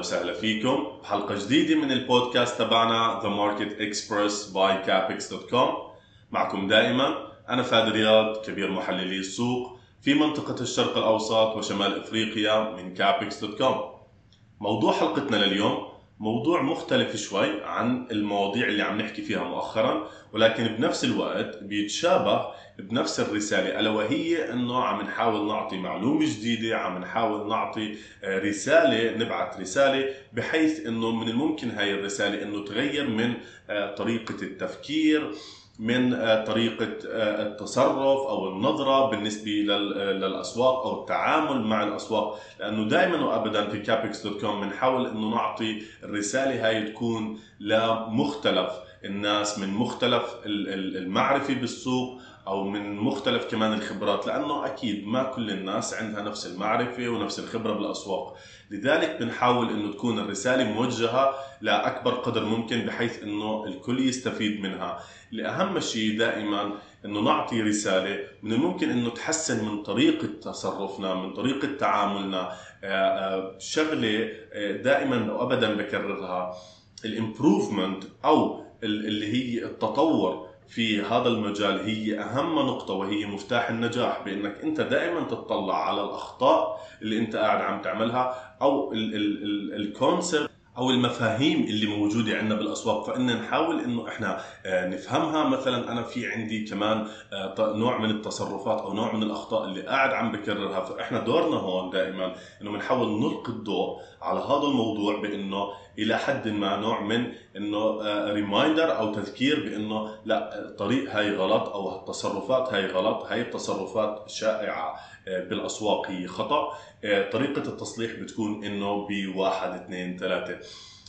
وسهلا فيكم. بحلقة جديدة من البودكاست تبعنا The Market Express by Capex.com معكم دائما أنا فادي رياض كبير محللي السوق في منطقة الشرق الأوسط وشمال إفريقيا من Capex.com موضوع حلقتنا لليوم موضوع مختلف شوي عن المواضيع اللي عم نحكي فيها مؤخرا ولكن بنفس الوقت بيتشابه بنفس الرسالة ألا وهي أنه عم نحاول نعطي معلومة جديدة عم نحاول نعطي آه، رسالة نبعث رسالة بحيث أنه من الممكن هاي الرسالة أنه تغير من آه، طريقة التفكير من آه، طريقة التصرف أو النظرة بالنسبة للأسواق أو التعامل مع الأسواق. لأنه دائما وأبدا في كابكس dot com بنحاول أنه نعطي الرسالة هاي تكون لمختلف الناس من مختلف المعرفة بالسوق أو من مختلف كمان الخبرات لأنه أكيد ما كل الناس عندها نفس المعرفة ونفس الخبرة بالأسواق. لذلك بنحاول إنه تكون الرسالة موجهة لأكبر قدر ممكن بحيث إنه الكل يستفيد منها. الاهم شيء دائما إنه نعطي رسالة من الممكن إنه تحسن من طريقة تصرفنا من طريقة تعاملنا. آه، آه، شغلة آه، دائما وابدا بكررها. الإمبروفمنت أو اللي هي التطور في هذا المجال هي أهم نقطة وهي مفتاح النجاح بأنك أنت دائما تطلع على الأخطاء اللي أنت قاعد عم تعملها أو الكونسبت أو المفاهيم اللي موجودة عندنا بالأسواق. فإن نحاول إنه إحنا آه، نفهمها. مثلا أنا في عندي كمان آه، نوع من التصرفات أو نوع من الأخطاء اللي قاعد عم بكررها. فإحنا دورنا هون دائما إنه بنحاول نلقي الضوء على هذا الموضوع بإنه إلى حد ما نوع من إنه ريمايندر آه، أو تذكير بإنه لا الطريق هاي غلط أو التصرفات هاي غلط هاي التصرفات شائعة بالأسواق هي خطأ طريقة التصليح بتكون إنه بواحد اثنين ثلاثة.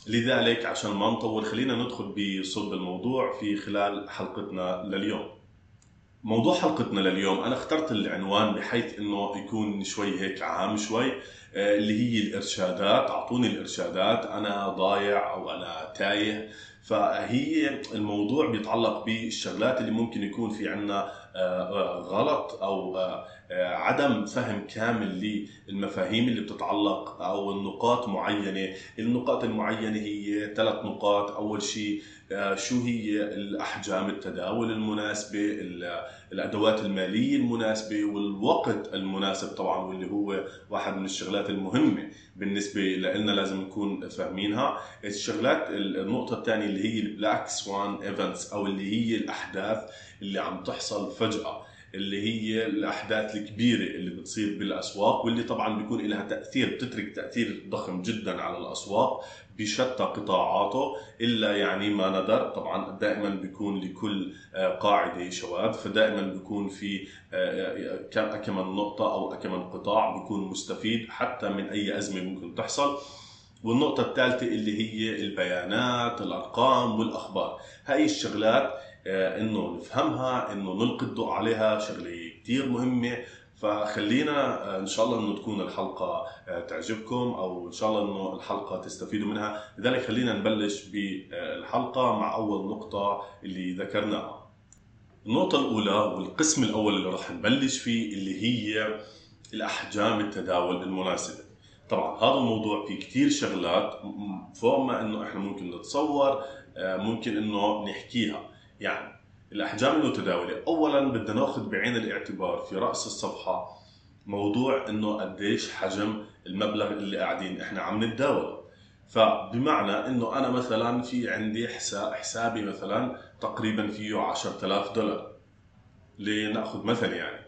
لذلك عشان ما نطول خلينا ندخل بصلب الموضوع في خلال حلقتنا لليوم. موضوع حلقتنا لليوم أنا اخترت العنوان بحيث إنه يكون شوي هيك عام شوي آه، اللي هي الإرشادات أعطوني الإرشادات أنا ضايع أو أنا تايه. فهي الموضوع بيتعلق بالشغلات اللي ممكن يكون في آه، غلط أو آه، عدم فهم كامل للمفاهيم اللي بتتعلق أو النقاط معينة، النقاط المعينة هي ثلاث نقاط، أول شيء آه، شو هي الأحجام التداول المناسبة، الأدوات المالية المناسبة والوقت المناسب طبعا واللي هو واحد من الشغلات المهمة بالنسبة لنا لازم نكون فاهمينها، الشغلات النقطة الثانية اللي هي ال black swan events أو اللي هي الأحداث اللي عم تحصل فجأة اللي هي الأحداث الكبيرة اللي بتصير بالأسواق واللي طبعا بيكون لها تأثير بتترك تأثير ضخم جدا على الأسواق بشتى قطاعاته إلا يعني ما ندر. طبعا دائما بيكون لكل آه، قاعدة شواذ فدائما بيكون في آه، آه، كم نقطة أو كم قطاع بيكون مستفيد حتى من أي أزمة ممكن تحصل. والنقطة الثالثة اللي هي البيانات، الأرقام والأخبار، هاي الشغلات آه، إنه نفهمها إنه نلقي الضوء عليها شغلة كثير مهمة. فخلينا آه، إن شاء الله إنه تكون الحلقة آه، تعجبكم أو إن شاء الله إنه الحلقة تستفيدوا منها. لذلك خلينا نبلش بالحلقة مع أول نقطة اللي ذكرناها. النقطة الأولى والقسم الأول اللي راح نبلش فيه اللي هي الأحجام التداول المناسبة. طبعا هذا الموضوع فيه كثير شغلات فوق ما إنه إحنا ممكن نتصور ممكن إنه نحكيها. يعني الأحجام المتداولة. اولا بدنا نأخذ بعين الاعتبار في رأس الصفحة موضوع إنه قديش حجم المبلغ اللي قاعدين إحنا عم نتداوله فبمعنى إنه أنا مثلا في عندي حساب حسابي مثلا تقريبا فيه 10000 دولار. لنأخذ مثل يعني.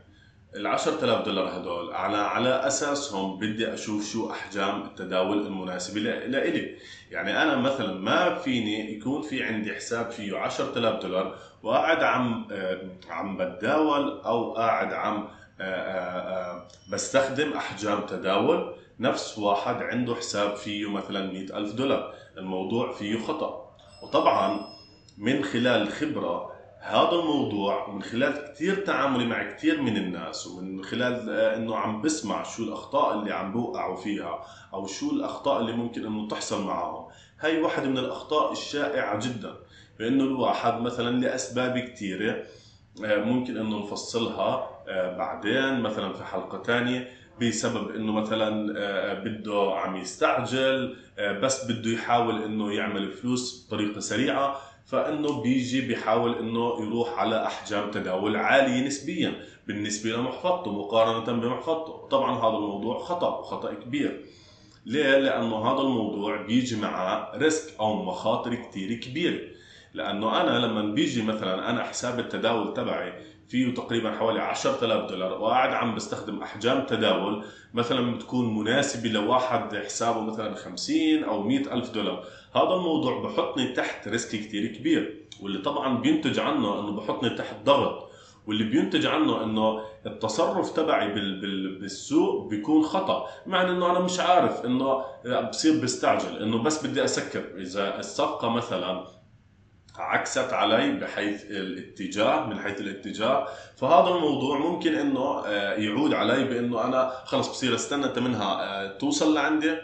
ال 10000 دولار هدول على على أساسهم بدي أشوف شو أحجام التداول المناسبة لإلي. يعني أنا مثلا ما فيني يكون في عندي حساب فيه 10000 دولار وقاعد عم آه، عم بتداول أو قاعد عم آه، آه، بستخدم أحجام تداول. نفس واحد عنده حساب فيه مثلا 100000 دولار. الموضوع فيه خطأ. وطبعا من خلال الخبره هذا الموضوع من خلال كثير تعاملي مع كثير من الناس ومن خلال آه، إنه عم بسمع شو الأخطاء اللي عم بوقعوا فيها أو شو الأخطاء اللي ممكن إنه تحصل معهم. هاي واحدة من الأخطاء الشائعة جدا بإنه الواحد مثلا لأسباب كثيرة آه، ممكن إنه نفصلها آه، بعدين مثلا في حلقة ثانية بسبب إنه مثلا بده عم يستعجل بس بده يحاول إنه يعمل فلوس بطريقة سريعة. فإنه بيجي بيحاول إنه يروح على أحجام تداول عالية نسبيا بالنسبة لمحفظته مقارنة بمحفظته. طبعا هذا الموضوع خطأ وخطأ كبير. ليه؟ لأنه هذا الموضوع بيجي معه risk أو مخاطر كثير كبيرة. لأنه أنا لما بيجي مثلا أنا حساب التداول تبعي فيه تقريبا حوالي 10000 دولار وقاعد عم بستخدم أحجام تداول مثلا بتكون مناسبة لواحد حسابه مثلا 50 أو 100 ألف دولار. هذا الموضوع بحطني تحت risk كثير كبير واللي طبعا بينتج عنه إنه بحطني تحت ضغط واللي بينتج عنه إنه التصرف تبعي بالسوق بيكون خطأ. مع إنه أنا مش عارف إنه بصير بستعجل إنه بس بدي أسكر. إذا الصفقة مثلا عكست علي بحيث الاتجاه من حيث الاتجاه. فهذا الموضوع ممكن إنه آه، يعود علي بإنه أنا خلص بصير أستنى منها آه، توصل لعندي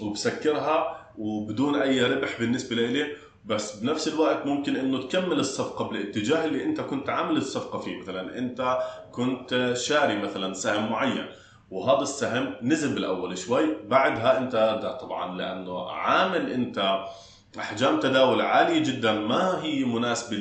وبسكرها وبدون أي ربح بالنسبة لي بس بنفس الوقت ممكن إنه تكمل الصفقة بالاتجاه اللي أنت كنت عامل الصفقة فيه. مثلا أنت كنت شاري مثلا سهم معين وهذا السهم نزل بالأول شوي بعدها أنت طبعا لأنه عامل أنت أحجام تداول عاليه جدا ما هي مناسبة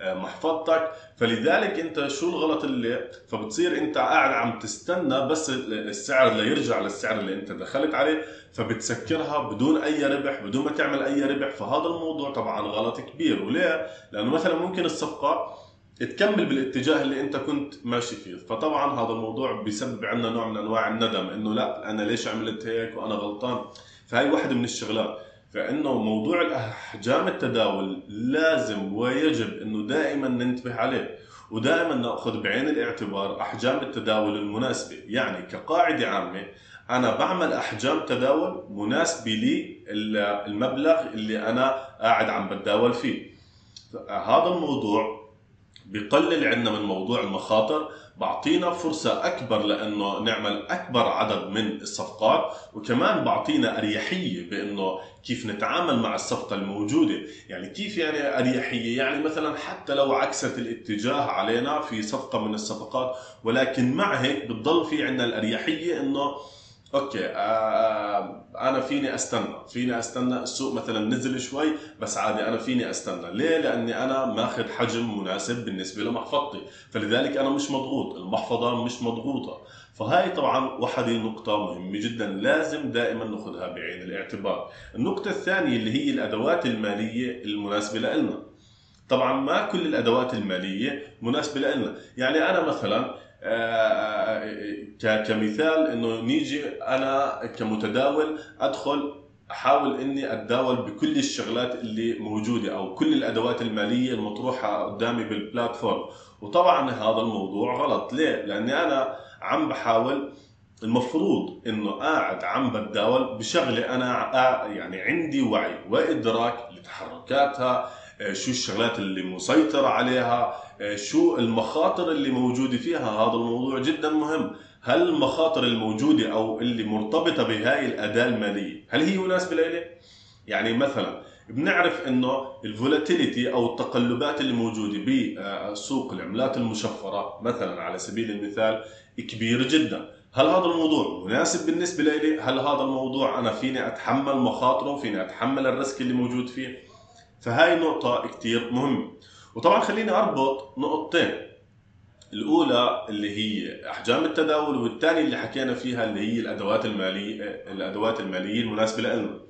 لمحفظتك؟ فلذلك أنت شو الغلط اللي فبتصير أنت قاعد عم تستنى بس السعر ليرجع للسعر اللي أنت دخلت عليه فبتسكرها بدون أي ربح بدون ما تعمل أي ربح. فهذا الموضوع طبعا غلط كبير. وليه؟ لأنه مثلا ممكن الصفقة تكمل بالاتجاه اللي أنت كنت ماشي فيه. فطبعا هذا الموضوع بيسبب عندنا نوع من أنواع الندم إنه لا أنا ليش عملت هيك وأنا غلطان؟ فهي واحدة من الشغلات. فإنه موضوع الأحجام التداول لازم ويجب إنه دائما ننتبه عليه ودائما نأخذ بعين الاعتبار أحجام التداول المناسبة. يعني كقاعدة عامة أنا بعمل أحجام تداول مناسبه لي المبلغ اللي أنا قاعد عم بتداول فيه. هذا الموضوع بقلل عندنا من موضوع المخاطر بعطينا فرصة أكبر لأنه نعمل أكبر عدد من الصفقات وكمان بعطينا أريحية بأنه كيف نتعامل مع الصفقة الموجودة؟ يعني كيف يعني أريحية؟ يعني مثلا حتى لو عكست الاتجاه علينا في صفقة من الصفقات ولكن مع هيك بتضل في عندنا الأريحية أنه أوكي آه أنا فيني أستنى. فيني أستنى السوق مثلا نزل شوي بس عادي أنا فيني أستنى. ليه؟ لأني أنا ماخذ حجم مناسب بالنسبة لمحفظتي. فلذلك أنا مش مضغوط. المحفظة مش مضغوطة. فهاي طبعا وحده نقطة مهمة جدا لازم دائما نأخذها بعين الاعتبار. النقطة الثانية اللي هي الأدوات المالية المناسبة لنا. طبعا ما كل الأدوات المالية مناسبة لنا. يعني أنا مثلا كمثال إنه نيجي أنا كمتداول أدخل أحاول إني أتداول بكل الشغلات اللي موجودة أو كل الأدوات المالية المطروحة قدامي بالبلاتفورم وطبعا هذا الموضوع غلط. ليه؟ لأني أنا عم بحاول المفروض إنه قاعد عم بتداول بشغلة أنا يعني عندي وعي وإدراك لتحركاتها شو الشغلات اللي مسيطر عليها آه، شو المخاطر اللي موجودة فيها هذا الموضوع جدا مهم هل المخاطر الموجودة أو اللي مرتبطة بهاي الأداة المالية هل هي مناسبة لإلي؟ يعني مثلا بنعرف إنه ال volatility أو التقلبات اللي موجودة بسوق العملات المشفرة مثلا على سبيل المثال كبير جدا. هل هذا الموضوع مناسب بالنسبة لي؟ هل هذا الموضوع أنا فيني أتحمل مخاطره فيني أتحمل ال risk اللي موجود فيه؟ فهاي نقطة كثير مهمة. وطبعا خليني أربط نقطتين. الأولى اللي هي أحجام التداول والثانية اللي حكينا فيها اللي هي الأدوات المالية الأدوات المالية المناسبة لنا.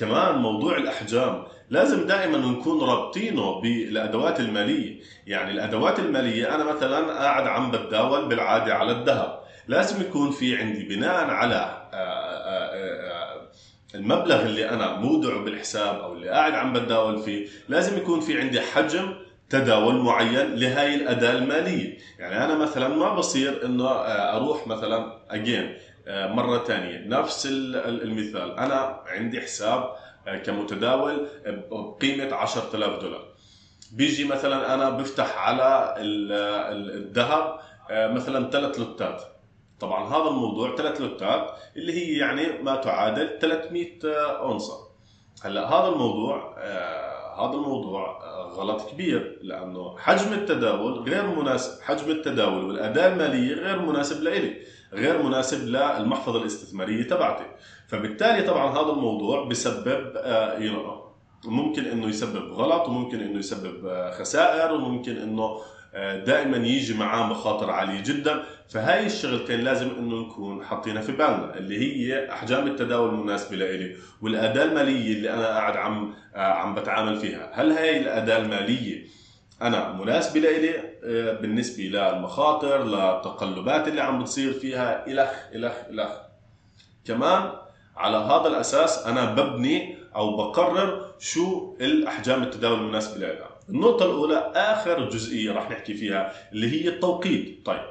كمان موضوع الأحجام. لازم دائما نكون رابطينه بالأدوات المالية. يعني الأدوات المالية أنا مثلا قاعد عم بتداول بالعادة على الذهب. لازم يكون في عندي بناء على آه، آه، آه، المبلغ اللي أنا مودعه بالحساب أو اللي قاعد عم بتداول فيه. لازم يكون في عندي حجم تداول معين لهي الأداة المالية. يعني أنا مثلا ما بصير إنه أروح مثلا اجين مرة ثانية. نفس المثال. أنا عندي حساب آه، كمتداول بقيمة 10000 دولار. بيجي مثلا أنا بفتح على الذهب مثلا ثلاث لوتات. طبعا هذا الموضوع ثلاث لوتات اللي هي يعني ما تعادل 300 أونصة. هلأ هذا الموضوع آه هذا الموضوع آه غلط كبير لأنه حجم التداول غير مناسب حجم التداول والأداة المالية غير مناسب لإلي. غير مناسب للمحفظة الاستثمارية تبعتي. فبالتالي طبعا هذا الموضوع بسبب آه، ممكن إنه يسبب غلط وممكن إنه يسبب آه، خسائر وممكن إنه دائما يجي معاه مخاطر عالية جدا. فهاي الشغلتين لازم إنه نكون حاطينها في بالنا اللي هي أحجام التداول المناسبة لإلي والأداة المالية اللي أنا قاعد عم عم بتعامل فيها. هل هاي الأداة المالية أنا مناسبة لإلي؟ آه، بالنسبة للمخاطر للتقلبات اللي عم بتصير فيها إلخ إلخ إلخ. كمان على هذا الأساس أنا ببني أو بقرر شو الأحجام التداول المناسبة لها النقطة الأولى آخر جزئية راح نحكي فيها اللي هي التوقيت. طيب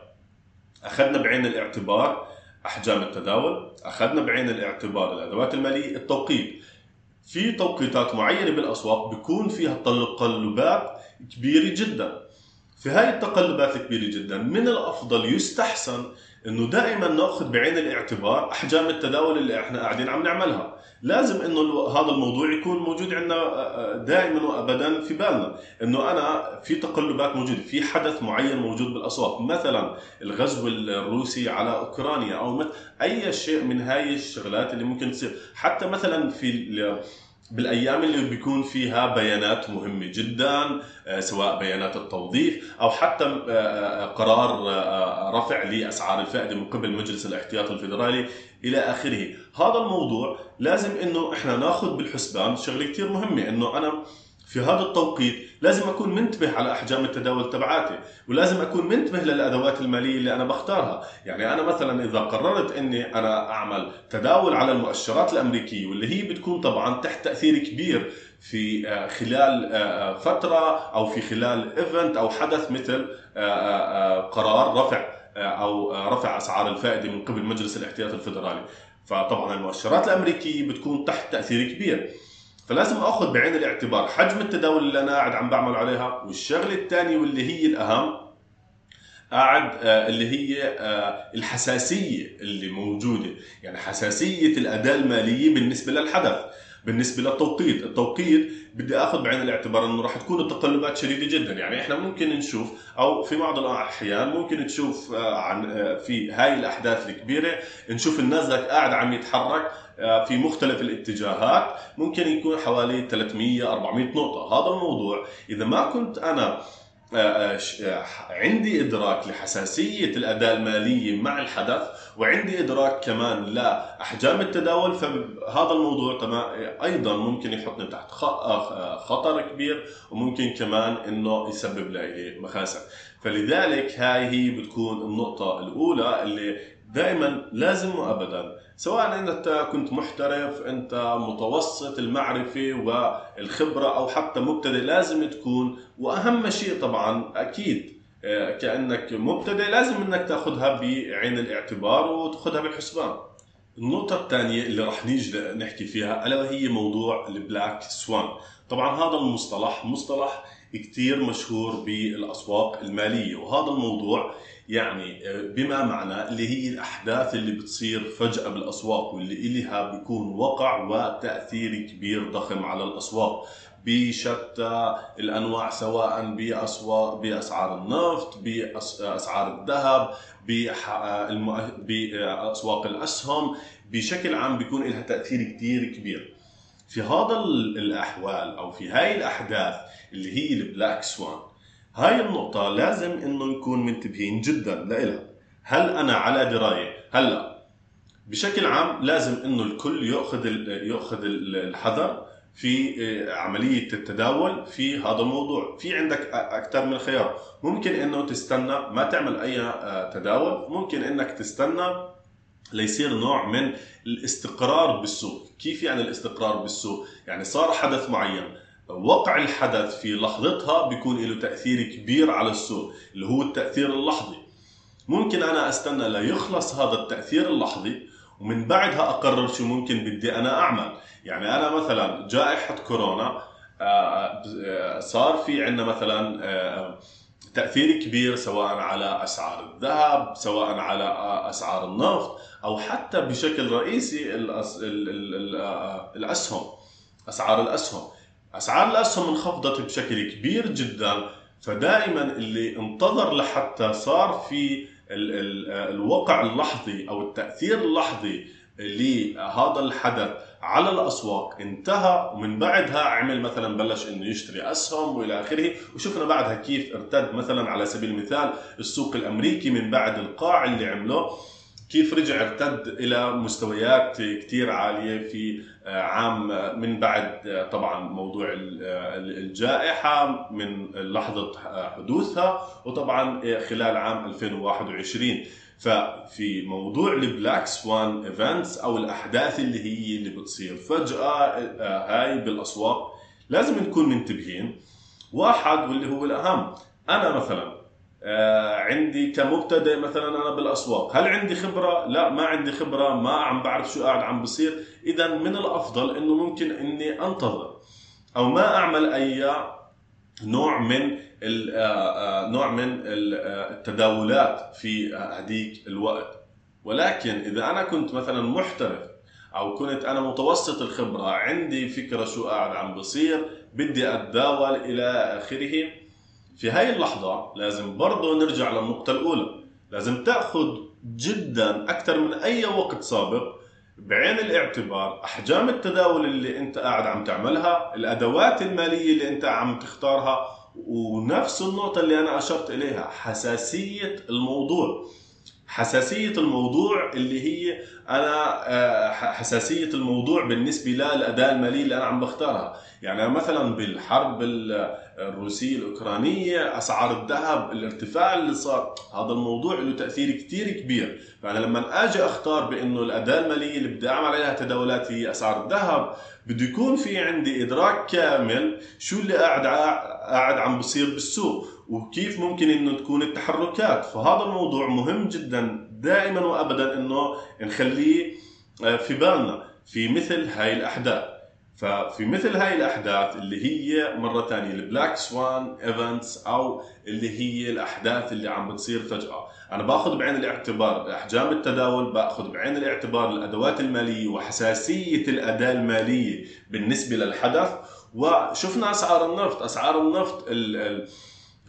أخذنا بعين الاعتبار أحجام التداول أخذنا بعين الاعتبار الأدوات المالية التوقيت. في توقيتات معينة بالأسواق بيكون فيها تقلبات كبيرة جدا. في هاي التقلبات الكبيره جدا. من الأفضل يستحسن إنه دائما نأخذ بعين الاعتبار أحجام التداول اللي إحنا قاعدين عم نعملها. لازم إنه هذا الموضوع يكون موجود عندنا آه، آه، دائما وابدا في بالنا. إنه أنا في تقلبات موجودة في حدث معين موجود بالاسواق مثلا الغزو الروسي على أوكرانيا أو أي شيء من هاي الشغلات اللي ممكن تصير. حتى مثلا في بالأيام اللي بيكون فيها بيانات مهمة جدا آه، سواء بيانات التوظيف أو حتى آه، آه، قرار رفع لأسعار الفائدة من قبل مجلس الاحتياط الفيدرالي إلى آخره. هذا الموضوع لازم إنه إحنا ناخذ بالحسبان شغلة كثير مهمة إنه أنا في هذا التوقيت لازم أكون منتبه على أحجام التداول تبعاتي ولازم أكون منتبه للأدوات المالية اللي أنا بختارها. يعني أنا مثلا إذا قررت إني أنا أعمل تداول على المؤشرات الأمريكية واللي هي بتكون طبعا تحت تأثير كبير في آه، خلال آه، آه، فترة أو في خلال ايفنت أو حدث مثل قرار رفع أو رفع أسعار الفائدة من قبل مجلس الاحتياط الفدرالي فطبعا المؤشرات الأمريكية بتكون تحت تأثير كبير. فلازم آخذ بعين الاعتبار. حجم التداول اللي أنا قاعد عم بعمل عليها والشغلة الثانية واللي هي الأهم قاعد آه، اللي هي آه، الحساسية اللي موجودة. يعني حساسية الاداء المالية بالنسبة للحدث بالنسبة للتوقيت. التوقيت بدي آخذ بعين الاعتبار إنه راح تكون التقلبات شديدة جدا. يعني إحنا ممكن نشوف أو في بعض الأحيان ممكن تشوف آه، عن في هاي الأحداث الكبيرة نشوف النازك قاعد عم يتحرك في مختلف الاتجاهات. ممكن يكون حوالي 300 400 نقطة. هذا الموضوع إذا ما كنت أنا آه، آه، عندي إدراك لحساسية الأداء المالية مع الحدث وعندي إدراك كمان لأحجام التداول فهذا الموضوع أيضا ممكن يحطني تحت خطر كبير وممكن كمان إنه يسبب لي مخاسر. فلذلك هاي هي بتكون النقطة الأولى اللي دائما لازم وابدا. سواء أنت كنت محترف أنت متوسط المعرفة والخبرة أو حتى مبتدئ لازم تكون. وأهم شيء طبعا أكيد آه، كأنك مبتدئ لازم أنك تأخذها بعين الاعتبار وتأخذها بالحسبان. النقطة الثانية اللي راح نيجي نحكي فيها ألا وهي موضوع البلاك سوان. طبعا هذا المصطلح مصطلح كثير مشهور بالأسواق المالية. وهذا الموضوع يعني آه، بما معنى اللي هي الأحداث اللي بتصير فجأة بالأسواق واللي الها بيكون وقع وتأثير كبير ضخم على الأسواق بشتى الأنواع سواء بأسواق بأسعار النفط بأسعار الذهب بأسواق الأسهم. بشكل عام بيكون لها تأثير كثير كبير. في هذا الأحوال أو في هاي الأحداث اللي هي البلاك سوان هاي النقطة لازم إنه نكون منتبهين جدا لإلها. هل أنا على دراية؟ هلا بشكل عام لازم إنه الكل يأخذ يأخذ الحذر في آه، عملية التداول في هذا الموضوع. في عندك أكثر من خيار. ممكن أنه تستنى ما تعمل أي آه، تداول. ممكن أنك تستنى ليصير نوع من الاستقرار بالسوق. كيف يعني الاستقرار بالسوق؟ يعني صار حدث معين. وقع الحدث في لحظتها بيكون له تأثير كبير على السوق اللي هو التأثير اللحظي. ممكن أنا أستنى ليخلص هذا التأثير اللحظي ومن بعدها أقرر شو ممكن بدي أنا أعمل. يعني أنا مثلا جائحة كورونا آه، آه، صار في عندنا مثلا آه، تأثير كبير سواء على أسعار الذهب سواء على أسعار النفط أو حتى بشكل رئيسي الأسهم. أسعار الأسهم اسعار الاسهم انخفضت بشكل كبير جدا فدائما اللي انتظر لحتى صار في ال ال الوقع اللحظي أو التأثير اللحظي لهذا الحدث على الأسواق انتهى ومن بعدها عمل مثلا بلش إنه يشتري أسهم وإلى آخره. وشفنا بعدها كيف ارتد مثلا على سبيل المثال السوق الأمريكي من بعد القاع اللي عمله. كيف رجع ارتد إلى مستويات كثير عالية في آه، عام آه، من بعد آه، طبعا موضوع الجائحة من لحظة حدوثها وطبعا خلال عام 2021 ففي موضوع ال Black Swan events أو الأحداث اللي هي اللي بتصير فجأة هاي بالأسواق لازم نكون منتبهين. واحد واللي هو الأهم أنا مثلا عندي كمبتدئ مثلا أنا بالأسواق. هل عندي خبرة؟ لا ما عندي خبرة ما عم بعرف شو قاعد عم بصير. اذا من الأفضل إنه ممكن إني أنتظر أو ما أعمل أي نوع من آه، آه، نوع من التداولات في هذيك الوقت. ولكن إذا أنا كنت مثلا محترف أو كنت أنا متوسط الخبرة عندي فكرة شو قاعد عم بصير بدي أتداول إلى آخره. في هاي اللحظة لازم برضه نرجع للنقطة الأولى. لازم تأخذ جدا أكثر من أي وقت سابق بعين الاعتبار أحجام التداول اللي أنت قاعد عم تعملها الأدوات المالية اللي أنت عم تختارها ونفس النقطة اللي أنا أشرت إليها حساسية الموضوع. حساسية الموضوع اللي هي أنا آه، حساسية الموضوع بالنسبة للأداة المالية اللي أنا عم بختارها. يعني مثلا بالحرب الروسية الأوكرانية أسعار الذهب الارتفاع اللي صار هذا الموضوع له تأثير كثير كبير. فأنا لما آجي أختار بأنه الأداة المالية اللي بدي أعمل عليها تداولات هي أسعار الذهب بده يكون في عندي إدراك كامل شو اللي قاعد قاعد عم بصير بالسوق. وكيف ممكن إنه تكون التحركات؟ فهذا الموضوع مهم جدا دائما وابدا إنه نخليه آه، في بالنا في مثل هاي الأحداث. ففي مثل هاي الأحداث اللي هي مرة ثانية ال Black Swan events أو اللي هي الأحداث اللي عم بتصير فجأة. أنا باخذ بعين الاعتبار أحجام التداول باخذ بعين الاعتبار الأدوات المالية وحساسية الأداة المالية بالنسبة للحدث. وشفنا أسعار النفط. أسعار النفط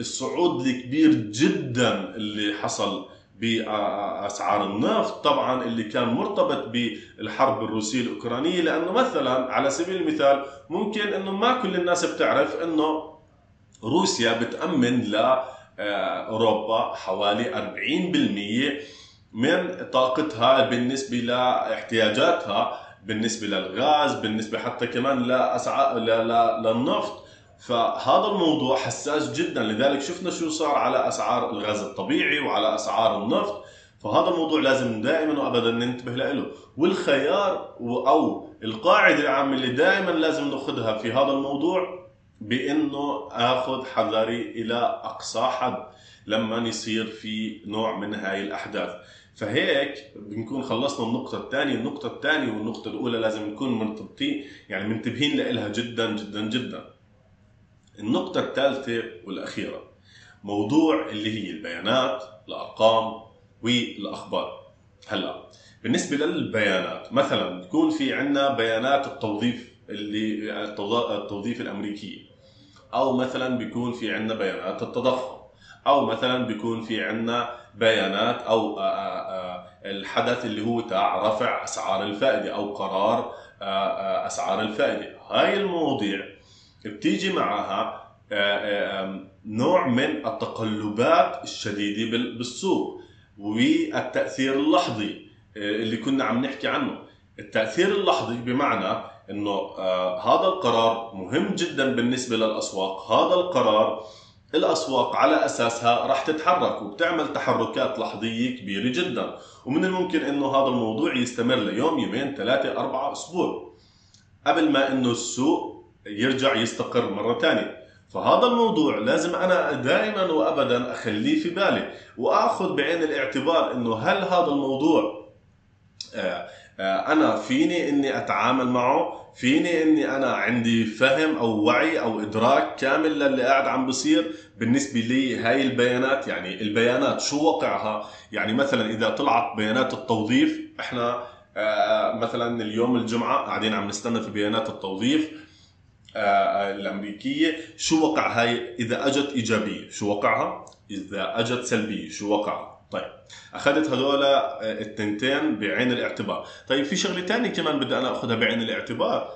الصعود الكبير جدا اللي حصل بأسعار النفط طبعا اللي كان مرتبط بالحرب الروسية الأوكرانية لأنه مثلا على سبيل المثال ممكن إنه ما كل الناس بتعرف إنه روسيا بتأمن ل أوروبا حوالي 40% من طاقتها بالنسبة لاحتياجاتها بالنسبة للغاز بالنسبة حتى كمان لأسعار للنفط. فهذا الموضوع حساس جدا. لذلك شفنا شو صار على أسعار الغاز الطبيعي وعلى أسعار النفط. فهذا الموضوع لازم دائما وابدا ننتبه له. والخيار أو القاعدة العامة اللي دائما لازم ناخذها في هذا الموضوع بإنه آخذ حذري إلى أقصى حد لما يصير في نوع من هاي الأحداث. فهيك بنكون خلصنا النقطة الثانية، النقطة الثانية والنقطة الأولى لازم نكون مرتبطين يعني منتبهين لها جدا جدا جدا. النقطة الثالثة والأخيرة. موضوع اللي هي البيانات الأرقام والأخبار. هلا بالنسبة للبيانات مثلا بكون في عندنا بيانات التوظيف اللي التوظيف الأمريكية. أو مثلا بيكون في عندنا بيانات التضخم. أو مثلا بيكون في عندنا بيانات أو الحدث اللي هو تاع رفع أسعار الفائدة أو قرار أسعار الفائدة. هاي المواضيع بتيجي معها آه، آه، نوع من التقلبات الشديدة بالسوق والتأثير اللحظي آه، اللي كنا عم نحكي عنه. التأثير اللحظي بمعنى إنه هذا القرار مهم جدا بالنسبة للأسواق. هذا القرار الأسواق على أساسها راح تتحرك وبتعمل تحركات لحظية كبيرة جدا. ومن الممكن إنه هذا الموضوع يستمر ليوم يومين ثلاثة أربعة أسبوع. قبل ما إنه السوق يرجع يستقر مرة ثانية فهذا الموضوع لازم أنا دائما وابدا أخليه في بالي وأخذ بعين الاعتبار إنه هل هذا الموضوع آه، آه، أنا فيني إني أتعامل معه؟ فيني إني أنا عندي فهم أو وعي أو إدراك كامل للي قاعد عم بصير؟ بالنسبة لي هاي البيانات يعني البيانات شو وقعها؟ يعني مثلا إذا طلعت بيانات التوظيف إحنا آه، مثلا اليوم الجمعة قاعدين عم نستنى في بيانات التوظيف. الأمريكية شو وقع هاي إذا أجت إيجابية شو وقعها؟ إذا أجت سلبية شو وقعها؟ طيب أخذت هذول التنتين بعين الاعتبار. طيب في شغلة ثانية كمان بدي أنا أخذها بعين الاعتبار.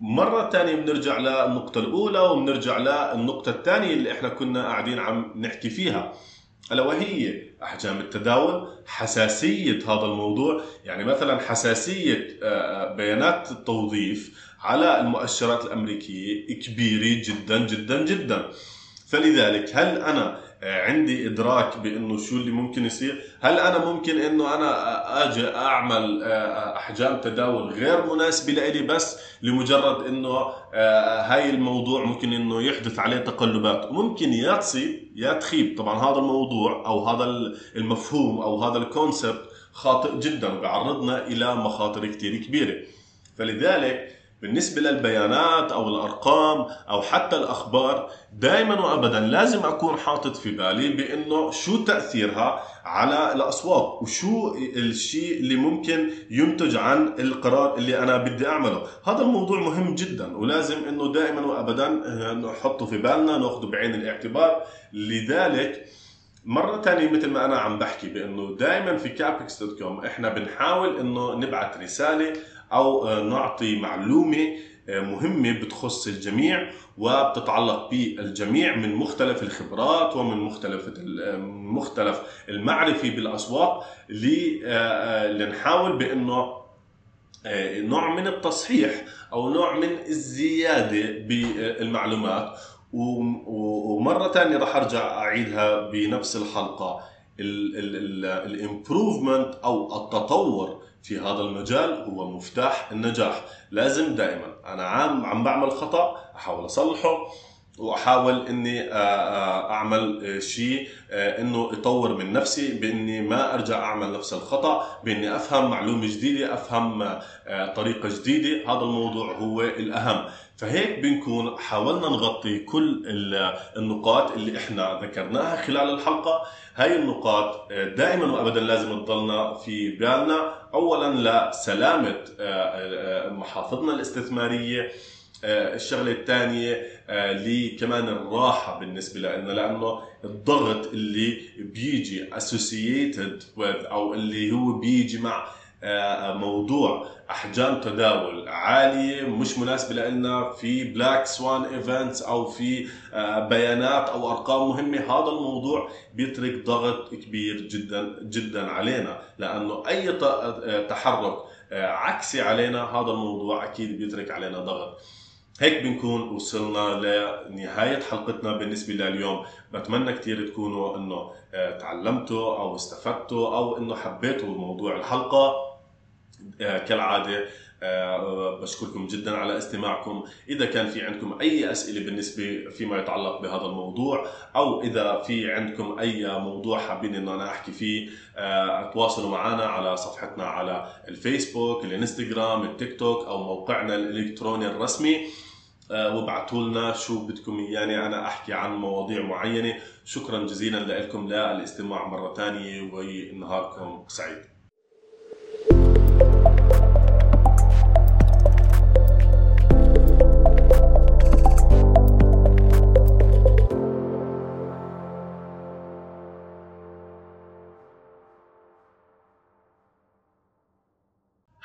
مرة ثانية بنرجع للنقطة الأولى وبنرجع للنقطة الثانية اللي إحنا كنا قاعدين عم نحكي فيها. ألا وهي أحجام التداول حساسية هذا الموضوع. يعني مثلا حساسية بيانات التوظيف على المؤشرات الأمريكية كبيرة جدا جدا جدا. فلذلك هل أنا عندي إدراك بأنه شو اللي ممكن يصير؟ هل أنا ممكن أنه أنا آجي أعمل أحجام تداول غير مناسبة لإلي بس لمجرد أنه هاي الموضوع ممكن أنه يحدث عليه تقلبات؟ وممكن يا تصيب يا تخيب. طبعا هذا الموضوع أو هذا المفهوم أو هذا الكونسبت خاطئ جدا وبيعرضنا إلى مخاطر كثير كبيرة. فلذلك بالنسبة للبيانات أو الأرقام أو حتى الأخبار دائما وأبدا لازم أكون حاطط في بالي بأنه شو تأثيرها على الأسواق وشو الشيء اللي ممكن ينتج عن القرار اللي أنا بدي أعمله. هذا الموضوع مهم جدا ولازم أنه دائما وأبدا نحطه في بالنا نأخذه بعين الاعتبار. لذلك مرة تانية مثل ما أنا عم بحكي بأنه دائما في CAPEX.com إحنا بنحاول أنه نبعث رسالة أو نعطي معلومة مهمة بتخص الجميع وبتتعلق بالجميع من مختلف الخبرات ومن مختلف مختلف المعرفة بالأسواق لنحاول بأنه نوع من التصحيح أو نوع من الزيادة بالمعلومات. ومرة ثانية راح أرجع أعيدها بنفس الحلقة. الامبروفمنت أو التطور في هذا المجال هو مفتاح النجاح. لازم دائما. أنا عم عم بعمل خطأ أحاول أصلحه. وأحاول إني أعمل شيء إنه يطور من نفسي بإني ما أرجع أعمل نفس الخطأ بإني أفهم معلومة جديدة أفهم طريقة جديدة. هذا الموضوع هو الأهم. فهيك بنكون حاولنا نغطي كل النقاط اللي إحنا ذكرناها خلال الحلقة. هاي النقاط دائما وابدا لازم تضلنا في بالنا. اولا لسلامة محافظنا الاستثمارية الشغلة الثانية لي كمان الراحه بالنسبة لنا لأنه الضغط اللي بيجي with أو اللي هو بيجي مع موضوع أحجام تداول عالية مش مناسبة لنا في Black Swan events أو في بيانات أو أرقام مهمة هذا الموضوع بيترك ضغط كبير جدا جدا علينا. لأنه أي تحرك عكسي علينا هذا الموضوع أكيد بيترك علينا ضغط. هيك بنكون وصلنا لنهاية حلقتنا بالنسبة لليوم. بتمنى كثير تكونوا إنه تعلمتوا أو استفدتوا أو إنه حبيتوا موضوع الحلقة. كالعادة بشكركم جدا على استماعكم. إذا كان في عندكم أي أسئلة بالنسبة فيما يتعلق بهذا الموضوع أو إذا في عندكم أي موضوع حابين أن أنا أحكي فيه تواصلوا معنا على صفحتنا على الفيسبوك الانستغرام التيك توك أو موقعنا الإلكتروني الرسمي. وابعتوا لنا شو بدكم يعني أنا أحكي عن مواضيع معينة. شكرا جزيلا لكم. للاستماع مرة ثانية ونهاركم سعيد.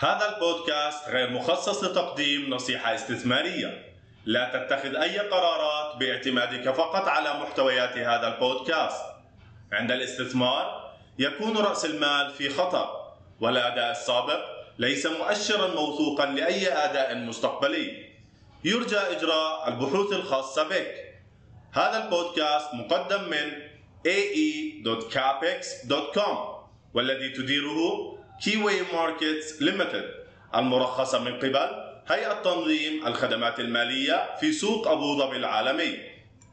هذا البودكاست غير مخصص لتقديم نصيحة استثمارية. لا تتخذ أي قرارات باعتمادك فقط على محتويات هذا البودكاست. عند الاستثمار يكون رأس المال في خطر، والأداء السابق ليس مؤشرا موثوقا لأي أداء مستقبلي. يرجى إجراء البحوث الخاصة بك. هذا البودكاست مقدم من ae.capex.com والذي تديره Key Way Markets Limited المرخصة من قبل هيئة تنظيم الخدمات المالية في سوق أبو ظبي العالمي.